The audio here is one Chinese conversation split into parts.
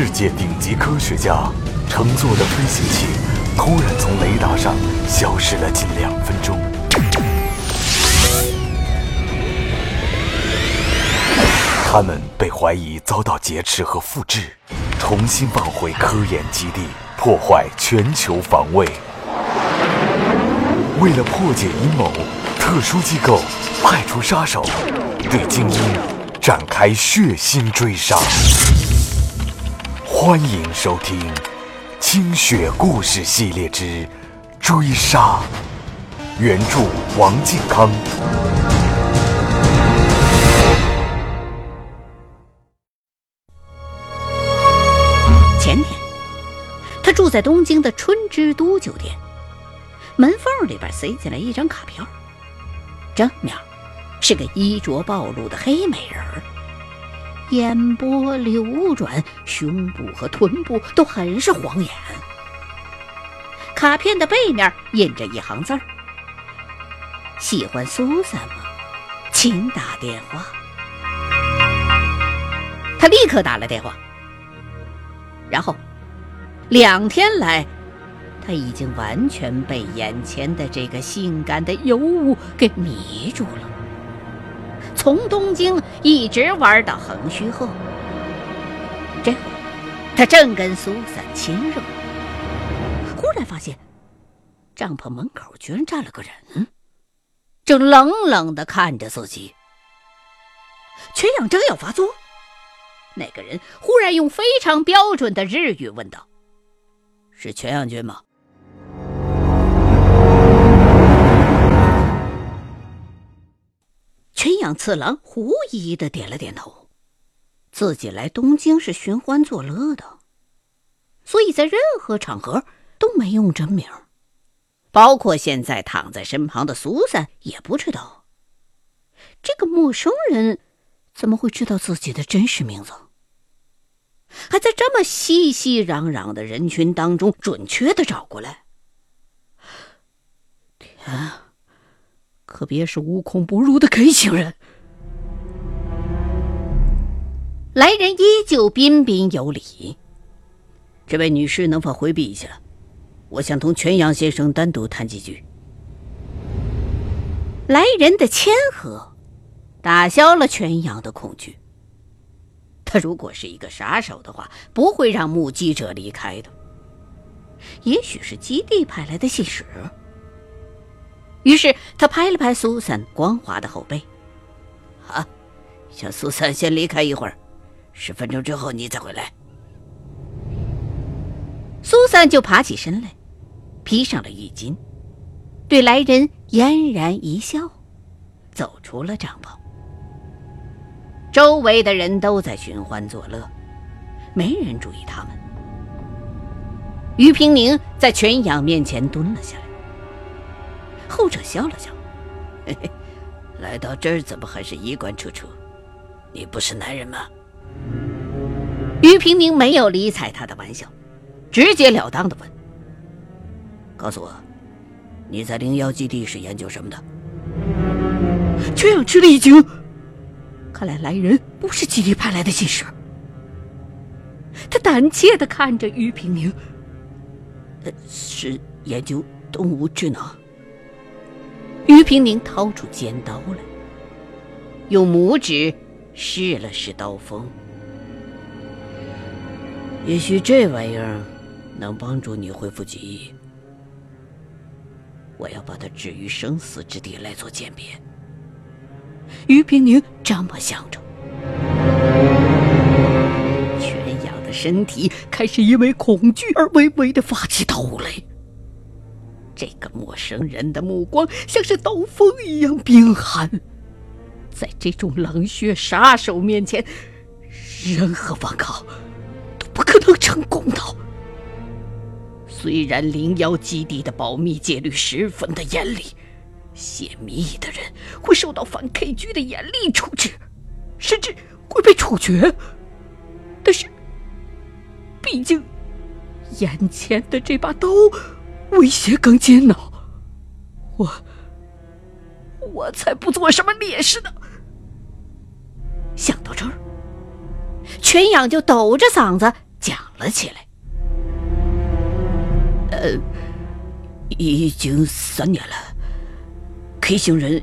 世界顶级科学家乘坐的飞行器突然从雷达上消失了近两分钟。他们被怀疑遭到劫持和复制，重新放回科研基地，破坏全球防卫。为了破解阴谋，特殊机构派出杀手，对精英展开血腥追杀。欢迎收听《清雪故事系列之追杀》，原著王靖康。前天，他住在东京的春之都酒店，门缝里边塞进来一张卡片，正面是个衣着暴露的黑美人儿，眼波流转，胸部和臀部都很是晃眼。卡片的背面印着一行字儿：“喜欢苏珊吗？请打电话。”他立刻打了电话。然后，两天来，他已经完全被眼前的这个性感的尤物给迷住了。从东京一直玩到横须贺，这会他正跟苏珊亲热，忽然发现帐篷门口居然站了个人，正冷冷的看着自己。全养正要发作。那个人忽然用非常标准的日语问道：“是全阳君吗？”全阳次郎狐疑的点了点头，自己来东京是寻欢作乐的，所以在任何场合都没用真名，包括现在躺在身旁的苏珊也不知道。这个陌生人怎么会知道自己的真实名字？还在这么熙熙攘攘的人群当中准确的找过来，天，可别是无孔不入的 K 型人！来人依旧彬彬有礼，这位女士能否回避一下？我想同全阳先生单独谈几句。来人的谦和，打消了全阳的恐惧。他如果是一个杀手的话，不会让目击者离开的。也许是基地派来的信使。于是他拍了拍苏珊光滑的后背：“好，让苏珊先离开一会儿，十分钟之后你再回来。”苏珊就爬起身来，披上了浴巾，对来人嫣然一笑，走出了帐篷。周围的人都在寻欢作乐，没人注意他们。于平宁在全养面前蹲了下来，后者笑了笑：“嘿嘿，来到这儿怎么还是衣冠楚楚？你不是男人吗？”于平明没有理睬他的玩笑，直截了当的问：“告诉我，你在灵妖基地是研究什么的？”全养吃了一惊。看来来人不是基地派来的信使。他胆怯的看着于平明，呃，是研究动物智能。于平宁掏出尖刀来，用拇指试了试刀锋。也许这玩意儿能帮助你恢复记忆。我要把它置于生死之地来做鉴别。于平宁这么想着，全养的身体开始因为恐惧而微微的发起抖来。这个陌生人的目光像是刀锋一样冰寒，在这种冷血杀手面前，任何反抗都不可能成功的。虽然灵妖基地的保密戒律十分的严厉。泄密的人会受到反 K 局的严厉处置，甚至会被处决。但是，毕竟眼前的这把刀威胁更尖呢。我，我才不做什么烈士呢。想到这儿，全养就抖着嗓子讲了起来。呃，已经三年了，K 星人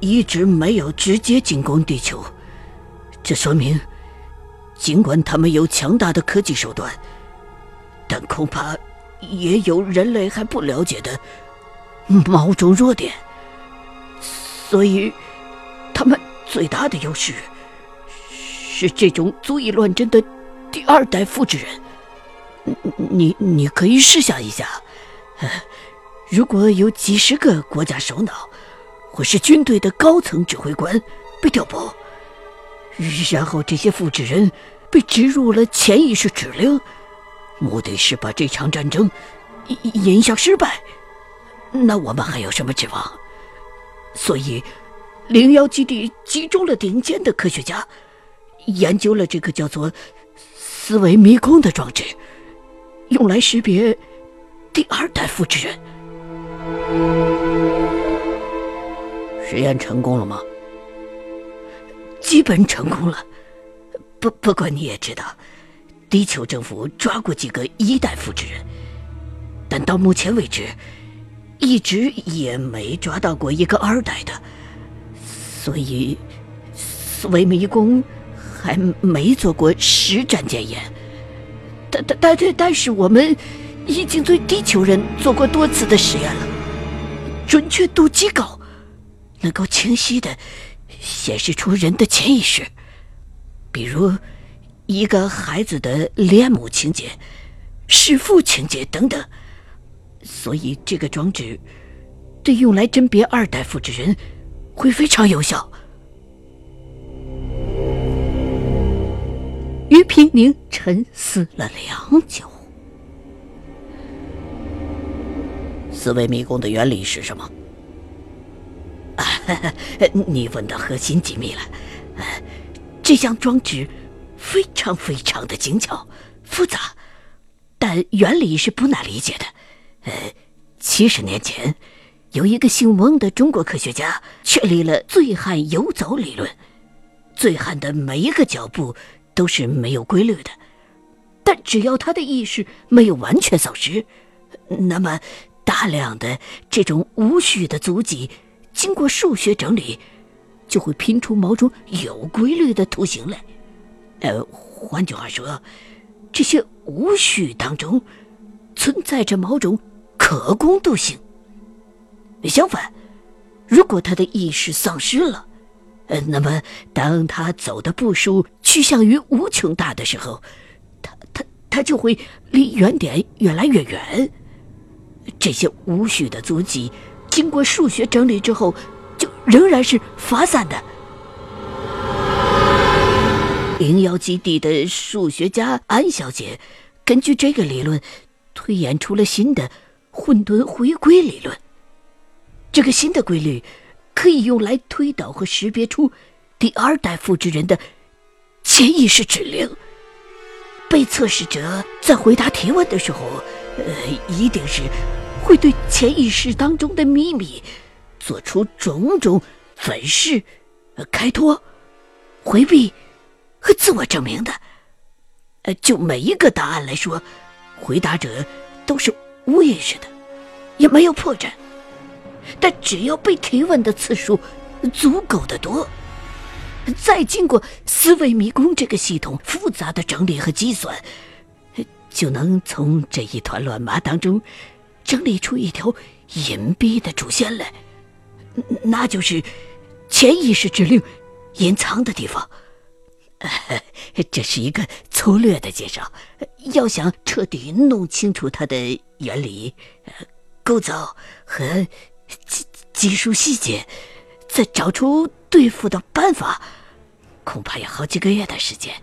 一直没有直接进攻地球，这说明，尽管他们有强大的科技手段，但恐怕也有人类还不了解的某种弱点，所以他们最大的优势是这种足以乱真的第二代复制人。你你可以试想一下，如果有几十个国家首脑或是军队的高层指挥官被调拨，然后这些复制人被植入了潜意识指令，目的是把这场战争引引向失败，那我们还有什么指望？所以，灵妖基地集中了顶尖的科学家，研究了这个叫做“思维迷宫”的装置。用来识别第二代复制人，实验成功了吗？基本成功了。不不过你也知道，地球政府抓过几个一代复制人，但到目前为止，一直也没抓到过一个二代的，所以思维迷宫还没做过实战检验。但但但但但是我们已经对地球人做过多次的实验了，准确度极高，能够清晰的显示出人的潜意识，比如一个孩子的恋母情节、弑父情节等等。所以这个装置对用来甄别二代复制人会非常有效。于平宁沉思了良久。思维迷宫的原理是什么？你问到核心机密了。这项装置非常非常的精巧复杂，但原理是不难理解的。呃，七十年前，有一个姓翁的中国科学家确立了醉汉游走理论。醉汉的每一个脚步。都是没有规律的，但只要他的意识没有完全丧失，那么大量的这种无序的足迹，经过数学整理，就会拼出某种有规律的图形来。呃，换句话说，这些无序当中存在着某种可攻度性。相反，如果他的意识丧失了，呃，那么当他走的步数趋向于无穷大的时候，他他他就会离原点越来越远。这些无序的足迹，经过数学整理之后，就仍然是发散的。灵妖基地的数学家安小姐，根据这个理论，推演出了新的混沌回归理论。这个新的规律。可以用来推导和识别出第二代复制人的潜意识指令。被测试者在回答提问的时候，呃，一定是会对潜意识当中的秘密做出种种粉饰、开脱、回避和自我证明的。呃，就每一个答案来说，回答者都是无意识的，也没有破绽。但只要被提问的次数足够的多，再经过思维迷宫这个系统复杂的整理和计算，就能从这一团乱麻当中整理出一条隐蔽的主线来，那就是潜意识指令隐藏的地方。这是一个粗略的介绍，要想彻底弄清楚它的原理、构造和。技技术细节，再找出对付的办法，恐怕要好几个月的时间。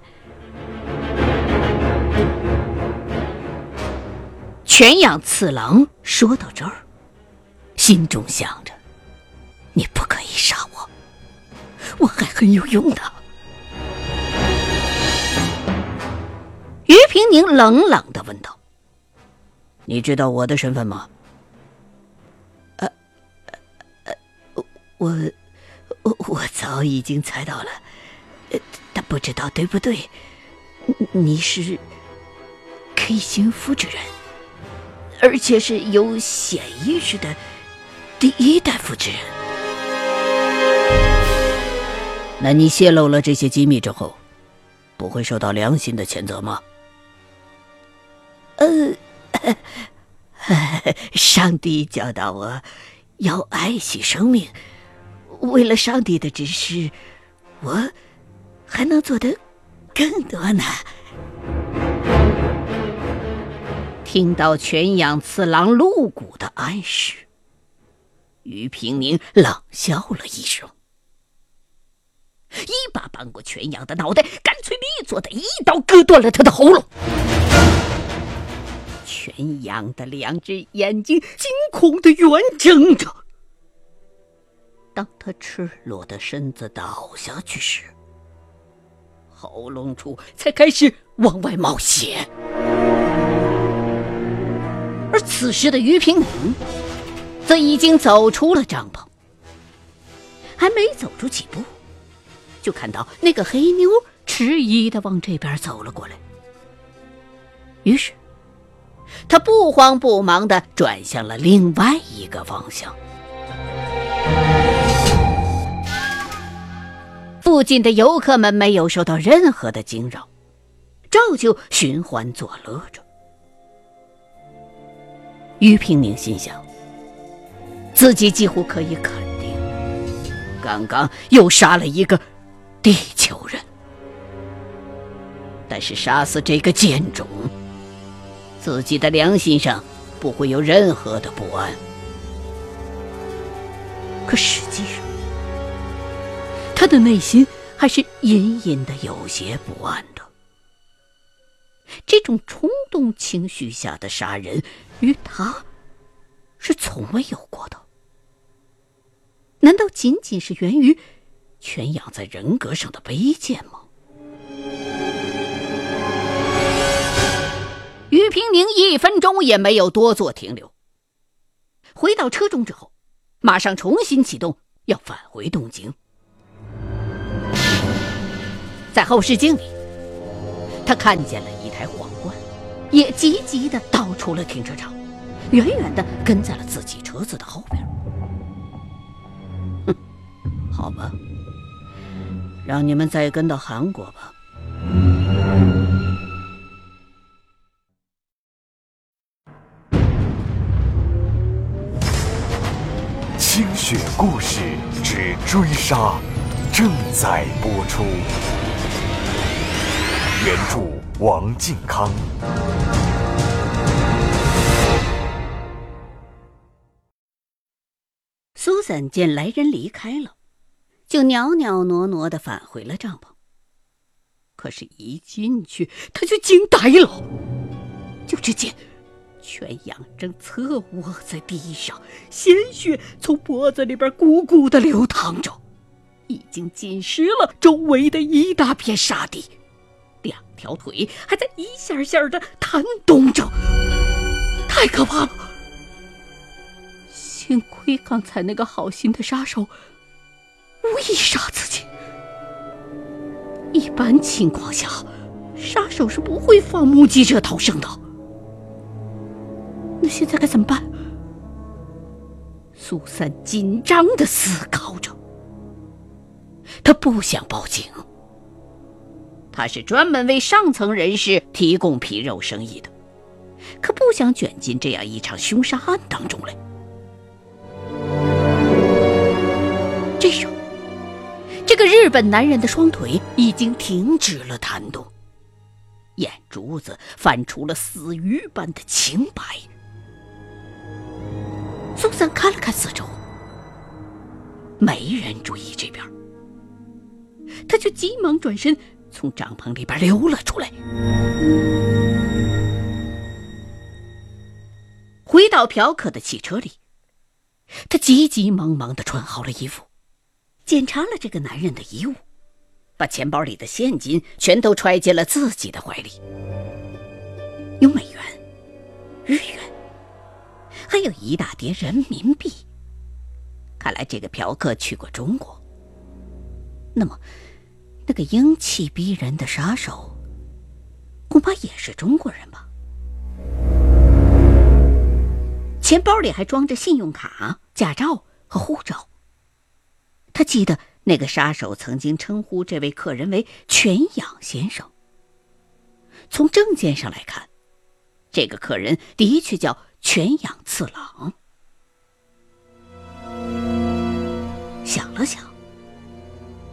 全养次郎说到这儿，心中想着：“你不可以杀我，我还很有用的。”于平宁冷冷的问道：“你知道我的身份吗？”我，我我早已经猜到了，但不知道对不对。你是黑心复制人，而且是有显意识的第一代复制人。那你泄露了这些机密之后，不会受到良心的谴责吗？呃，上帝教导我要爱惜生命。为了上帝的指示，我还能做的更多呢。听到全养次郎露骨的暗示，于平宁冷笑了一声，一把扳过全养的脑袋，干脆利索的一刀割断了他的喉咙。全养的两只眼睛惊恐的圆睁着。当他赤裸的身子倒下去时，喉咙处才开始往外冒血。而此时的于平明，则已经走出了帐篷，还没走出几步，就看到那个黑妞迟疑的往这边走了过来。于是，他不慌不忙的转向了另外一个方向。附近的游客们没有受到任何的惊扰，照旧寻欢作乐着。于平宁心想，自己几乎可以肯定，刚刚又杀了一个地球人。但是杀死这个贱种，自己的良心上不会有任何的不安。可实际上，他的内心还是隐隐的有些不安的。这种冲动情绪下的杀人，与他是从未有过的。难道仅仅是源于全养在人格上的卑贱吗？于平宁一分钟也没有多做停留，回到车中之后，马上重新启动，要返回东京。在后视镜里，他看见了一台皇冠，也急急的倒出了停车场，远远的跟在了自己车子的后边。哼，好吧，让你们再跟到韩国吧。追杀正在播出。原著王靖康。苏三见来人离开了，就袅袅挪挪的返回了帐篷。可是，一进去他就惊呆了。就只见全阳正侧卧在地上，鲜血从脖子里边汩汩的流淌着，已经浸湿了周围的一大片沙地。两条腿还在一下下的弹动着，太可怕了！幸亏刚才那个好心的杀手无意杀自己。一般情况下，杀手是不会放目击者逃生的。那现在该怎么办？苏三紧张的思考着，他不想报警。他是专门为上层人士提供皮肉生意的，可不想卷进这样一场凶杀案当中来。这时，这个日本男人的双腿已经停止了弹动，眼珠子泛出了死鱼般的青白。苏三看了看四周，没人注意这边，他就急忙转身。从帐篷里边溜了出来，回到嫖客的汽车里。他急急忙忙的穿好了衣服，检查了这个男人的衣物，把钱包里的现金全都揣进了自己的怀里。有美元、日元，还有一大叠人民币。看来这个嫖客去过中国。那么。那个英气逼人的杀手，恐怕也是中国人吧？钱包里还装着信用卡、驾照和护照。他记得那个杀手曾经称呼这位客人为全养先生。从证件上来看，这个客人的确叫全养次郎。想了想，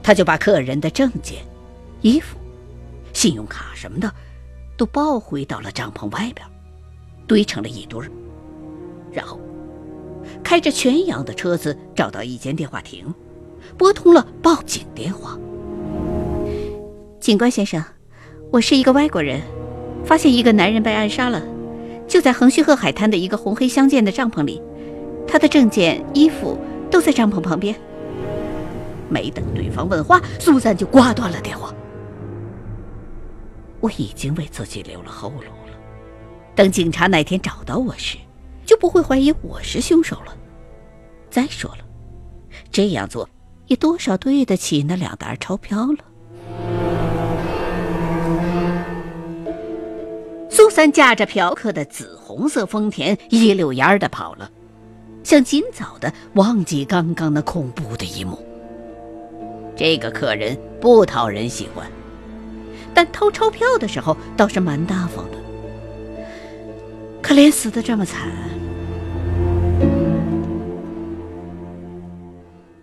他就把客人的证件、衣服、信用卡什么的，都抱回到了帐篷外边，堆成了一堆。然后，开着全养的车子找到一间电话亭，拨通了报警电话。警官先生。我是一个外国人，发现一个男人被暗杀了，就在横须贺海滩的一个红黑相间的帐篷里，他的证件、衣服都在帐篷旁边。没等对方问话，苏珊就挂断了电话。我已经为自己留了后路了，等警察哪天找到我时，就不会怀疑我是凶手了。再说了，这样做也多少对得起那两沓钞票了。苏三驾着嫖客的紫红色丰田，一溜烟儿的跑了，想尽早的忘记刚刚那恐怖的一幕。这个客人不讨人喜欢，但偷钞票的时候倒是蛮大方的。可怜死的这么惨，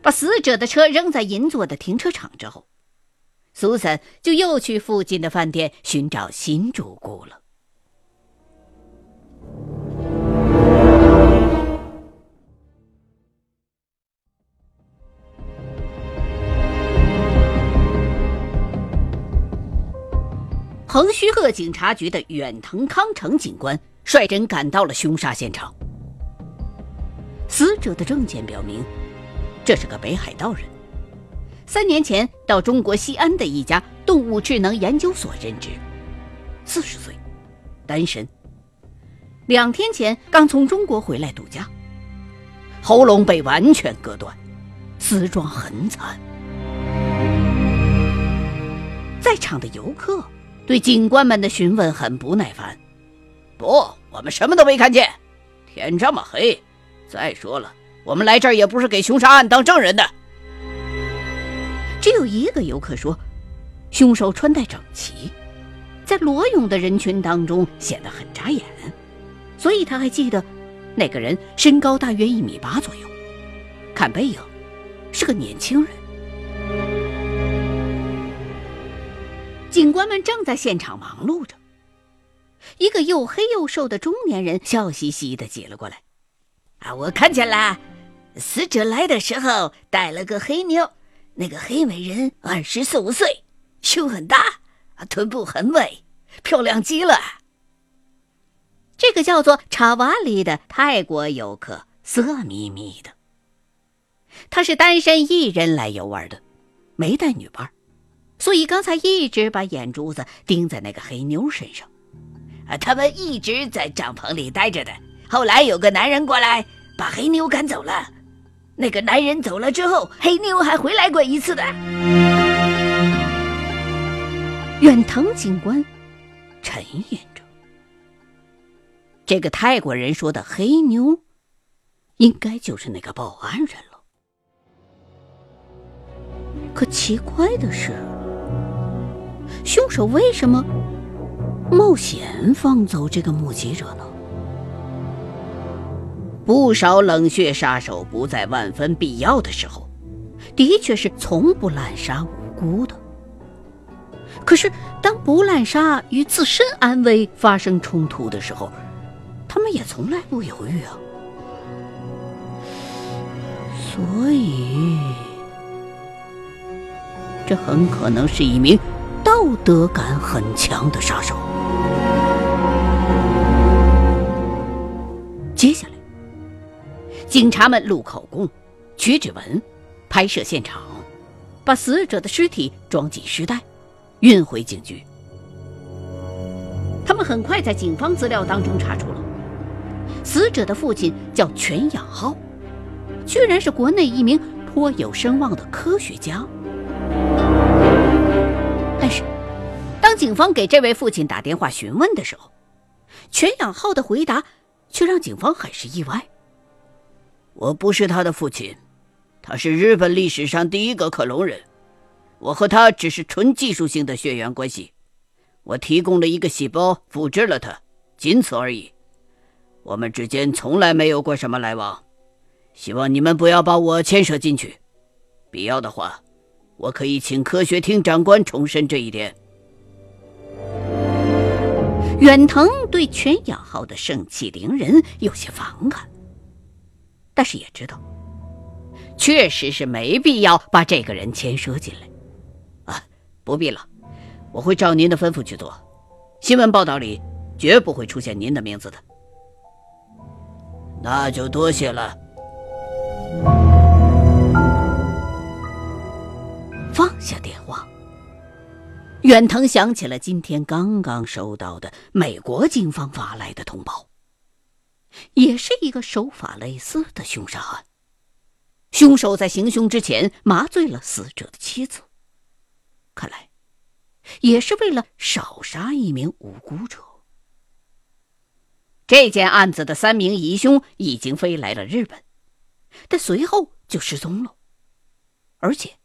把死者的车扔在银座的停车场之后，苏三就又去附近的饭店寻找新主顾了。横须贺警察局的远藤康成警官率人赶到了凶杀现场。死者的证件表明，这是个北海道人，三年前到中国西安的一家动物智能研究所任职，四十岁，单身。两天前刚从中国回来度假，喉咙被完全割断，死状很惨。在场的游客。对警官们的询问很不耐烦。不，我们什么都没看见。天这么黑，再说了，我们来这儿也不是给凶杀案当证人的。只有一个游客说，凶手穿戴整齐，在裸泳的人群当中显得很扎眼，所以他还记得，那个人身高大约一米八左右，看背影，是个年轻人。警官们正在现场忙碌着，一个又黑又瘦的中年人笑嘻嘻的挤了过来。“啊，我看见了，死者来的时候带了个黑妞，那个黑美人二十四五岁，胸很大，臀部很美，漂亮极了。”这个叫做查瓦里的泰国游客色眯眯的，他是单身一人来游玩的，没带女伴。所以刚才一直把眼珠子盯在那个黑妞身上，啊，他们一直在帐篷里待着的。后来有个男人过来把黑妞赶走了。那个男人走了之后，黑妞还回来过一次的。远藤警官沉吟，这个泰国人说的黑妞，应该就是那个报案人了。可奇怪的是。凶手为什么冒险放走这个目击者呢？不少冷血杀手不在万分必要的时候，的确是从不滥杀无辜的。可是，当不滥杀与自身安危发生冲突的时候，他们也从来不犹豫啊。所以，这很可能是一名。道德感很强的杀手。接下来，警察们录口供、取指纹、拍摄现场，把死者的尸体装进尸袋，运回警局。他们很快在警方资料当中查出了，死者的父亲叫全养浩，居然是国内一名颇有声望的科学家。但是，当警方给这位父亲打电话询问的时候，全养浩的回答却让警方很是意外。我不是他的父亲，他是日本历史上第一个克隆人。我和他只是纯技术性的血缘关系，我提供了一个细胞，复制了他，仅此而已。我们之间从来没有过什么来往，希望你们不要把我牵涉进去。必要的话，我可以请科学厅长官重申这一点。远藤对全养号的盛气凌人有些反感，但是也知道，确实是没必要把这个人牵涉进来。啊，不必了，我会照您的吩咐去做。新闻报道里绝不会出现您的名字的。那就多谢了。放下电话，远藤想起了今天刚刚收到的美国警方发来的通报，也是一个手法类似的凶杀案。凶手在行凶之前麻醉了死者的妻子。看来，也是为了少杀一名无辜者。这件案子的三名疑凶已经飞来了日本，但随后就失踪了。而且，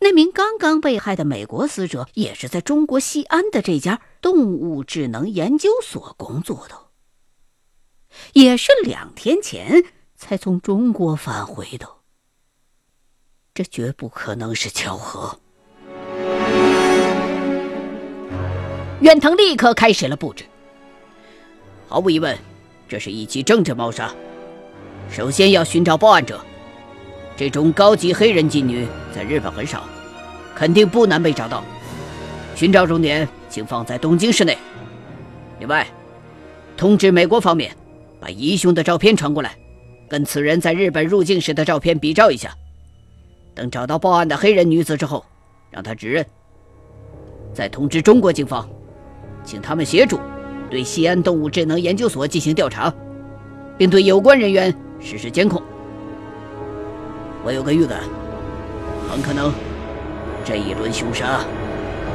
那名刚刚被害的美国死者也是在中国西安的这家动物智能研究所工作的，也是两天前才从中国返回的。这绝不可能是巧合。远藤立刻开始了布置。毫无疑问，这是一起政治谋杀。首先要寻找报案者。这种高级黑人妓女在日本很少，肯定不难被找到。寻找重点请放在东京市内。另外，通知美国方面，把疑凶的照片传过来，跟此人在日本入境时的照片比照一下。等找到报案的黑人女子之后，让她指认。再通知中国警方。请他们协助对西安动物智能研究所进行调查，并对有关人员实施监控。我有个预感，很可能这一轮凶杀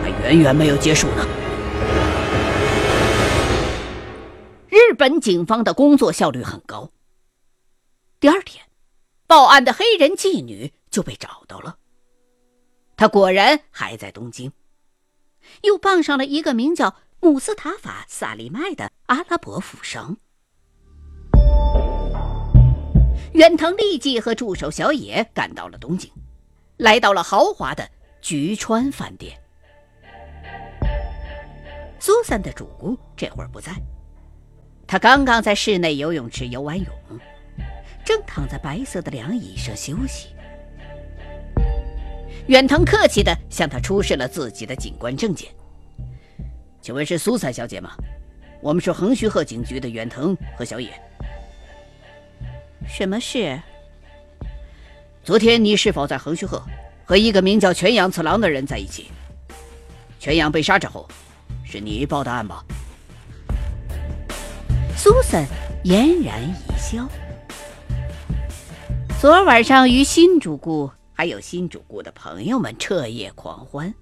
还远远没有结束呢。日本警方的工作效率很高。第二天，报案的黑人妓女就被找到了，她果然还在东京，又傍上了一个名叫……穆斯塔法·萨利麦的阿拉伯富商远藤立即和助手小野赶到了东京，来到了豪华的菊川饭店。苏珊的主顾这会儿不在，他刚刚在室内游泳池游完泳，正躺在白色的凉椅上休息。远藤客气地向他出示了自己的警官证件。请问是苏彩小姐吗？我们是横须贺警局的远藤和小野。什么事？昨天你是否在横须贺和一个名叫全阳次郎的人在一起？全阳被杀之后，是你报的案吧？苏珊嫣然一笑。昨晚上与新主顾还有新主顾的朋友们彻夜狂欢。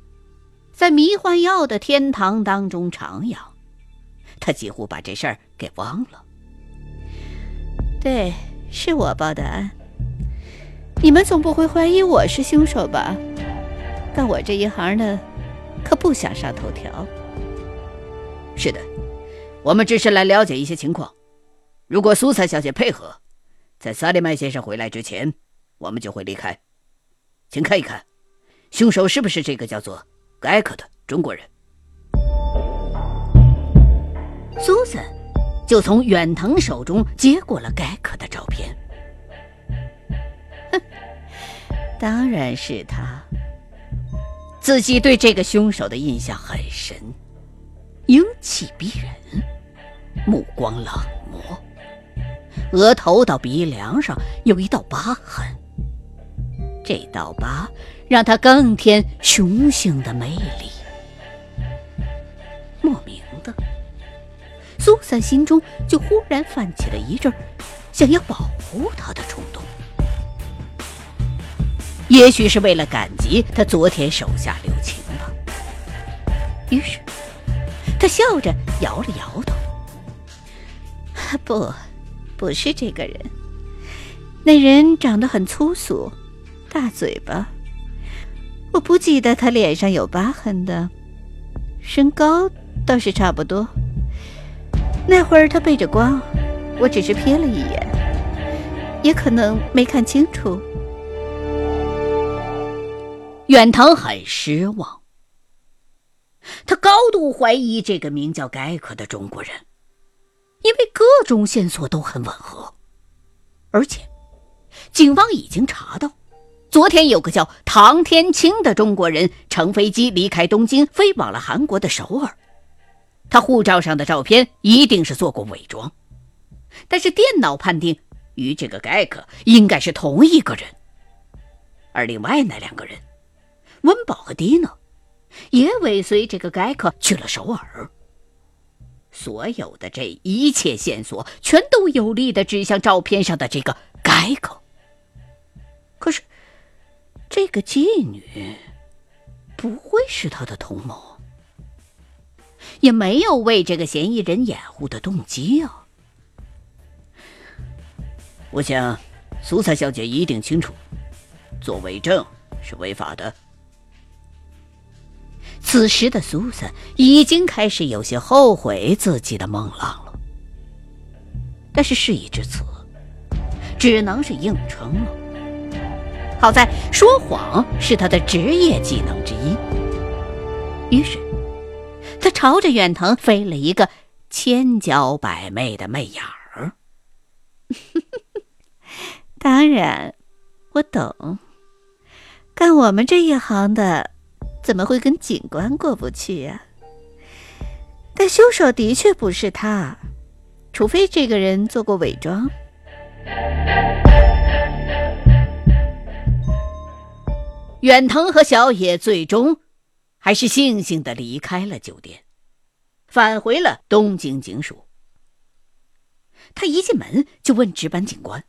在迷幻药的天堂当中徜徉，他几乎把这事儿给忘了。对，是我报的案。你们总不会怀疑我是凶手吧？干我这一行的，可不想上头条。是的，我们只是来了解一些情况。如果苏彩小姐配合，在萨利曼先生回来之前，我们就会离开。请看一看，凶手是不是这个叫做……盖克的中国人，苏珊就从远藤手中接过了盖克的照片。哼，当然是他。自己对这个凶手的印象很深，英气逼人，目光冷漠，额头到鼻梁上有一道疤痕。这道疤让他更添雄性的魅力。莫名的，苏珊心中就忽然泛起了一阵想要保护他的冲动。也许是为了感激他昨天手下留情吧。于是，他笑着摇了摇头：“不，不是这个人。”那人长得很粗俗，大嘴巴。我不记得他脸上有疤痕的，身高倒是差不多。那会儿他背着光，我只是瞥了一眼，也可能没看清楚。远藤很失望，他高度怀疑这个名叫盖克的中国人，因为各种线索都很吻合，而且警方已经查到，昨天有个叫唐天青的中国人乘飞机离开东京，飞往了韩国的首尔，他护照上的照片一定是做过伪装，但是电脑判定与这个盖克应该是同一个人，而另外那两个人。温饱和迪诺也尾随这个盖克去了首尔。所有的这一切线索全都有力的指向照片上的这个盖克。可是，这个妓女不会是他的同谋，也没有为这个嫌疑人掩护的动机啊！我想，苏萨小姐一定清楚，做伪证是违法的。此时的苏珊已经开始有些后悔自己的孟浪了，但是事已至此，只能是硬撑了。好在说谎是他的职业技能之一，于是他朝着远藤飞了一个千娇百媚的媚眼儿。当然，我懂，干我们这一行的。怎么会跟警官过不去呀？但凶手的确不是他，除非这个人做过伪装。远藤和小野最终还是悻悻的离开了酒店，返回了东京警署。他一进门就问值班警官：“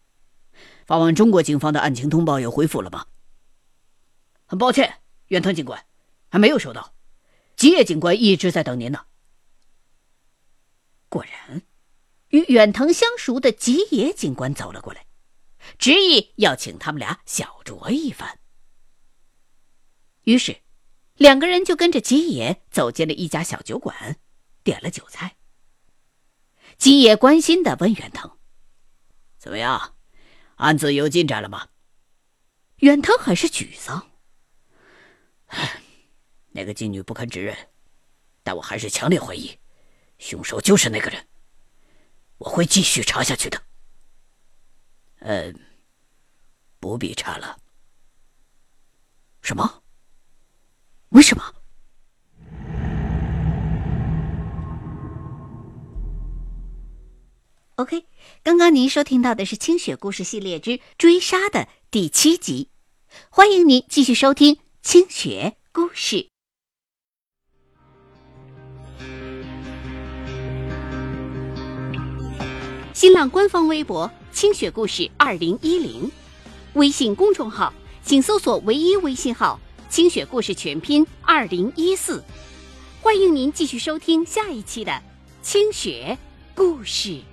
发往中国警方的案情通报有回复了吗？”很抱歉，远藤警官。还没有收到，吉野警官一直在等您呢。果然，与远藤相熟的吉野警官走了过来，执意要请他们俩小酌一番。于是，两个人就跟着吉野走进了一家小酒馆，点了酒菜。吉野关心的问远藤：“怎么样，案子有进展了吗？”远藤很是沮丧。那个妓女不肯指认，但我还是强烈怀疑，凶手就是那个人。我会继续查下去的。嗯，不必查了。什么？为什么？OK，刚刚您收听到的是《清雪故事系列之追杀》的第七集，欢迎您继续收听《清雪故事》。新浪官方微博“清雪故事二零一零”，微信公众号请搜索唯一微信号“清雪故事全拼二零一四”，欢迎您继续收听下一期的清雪故事。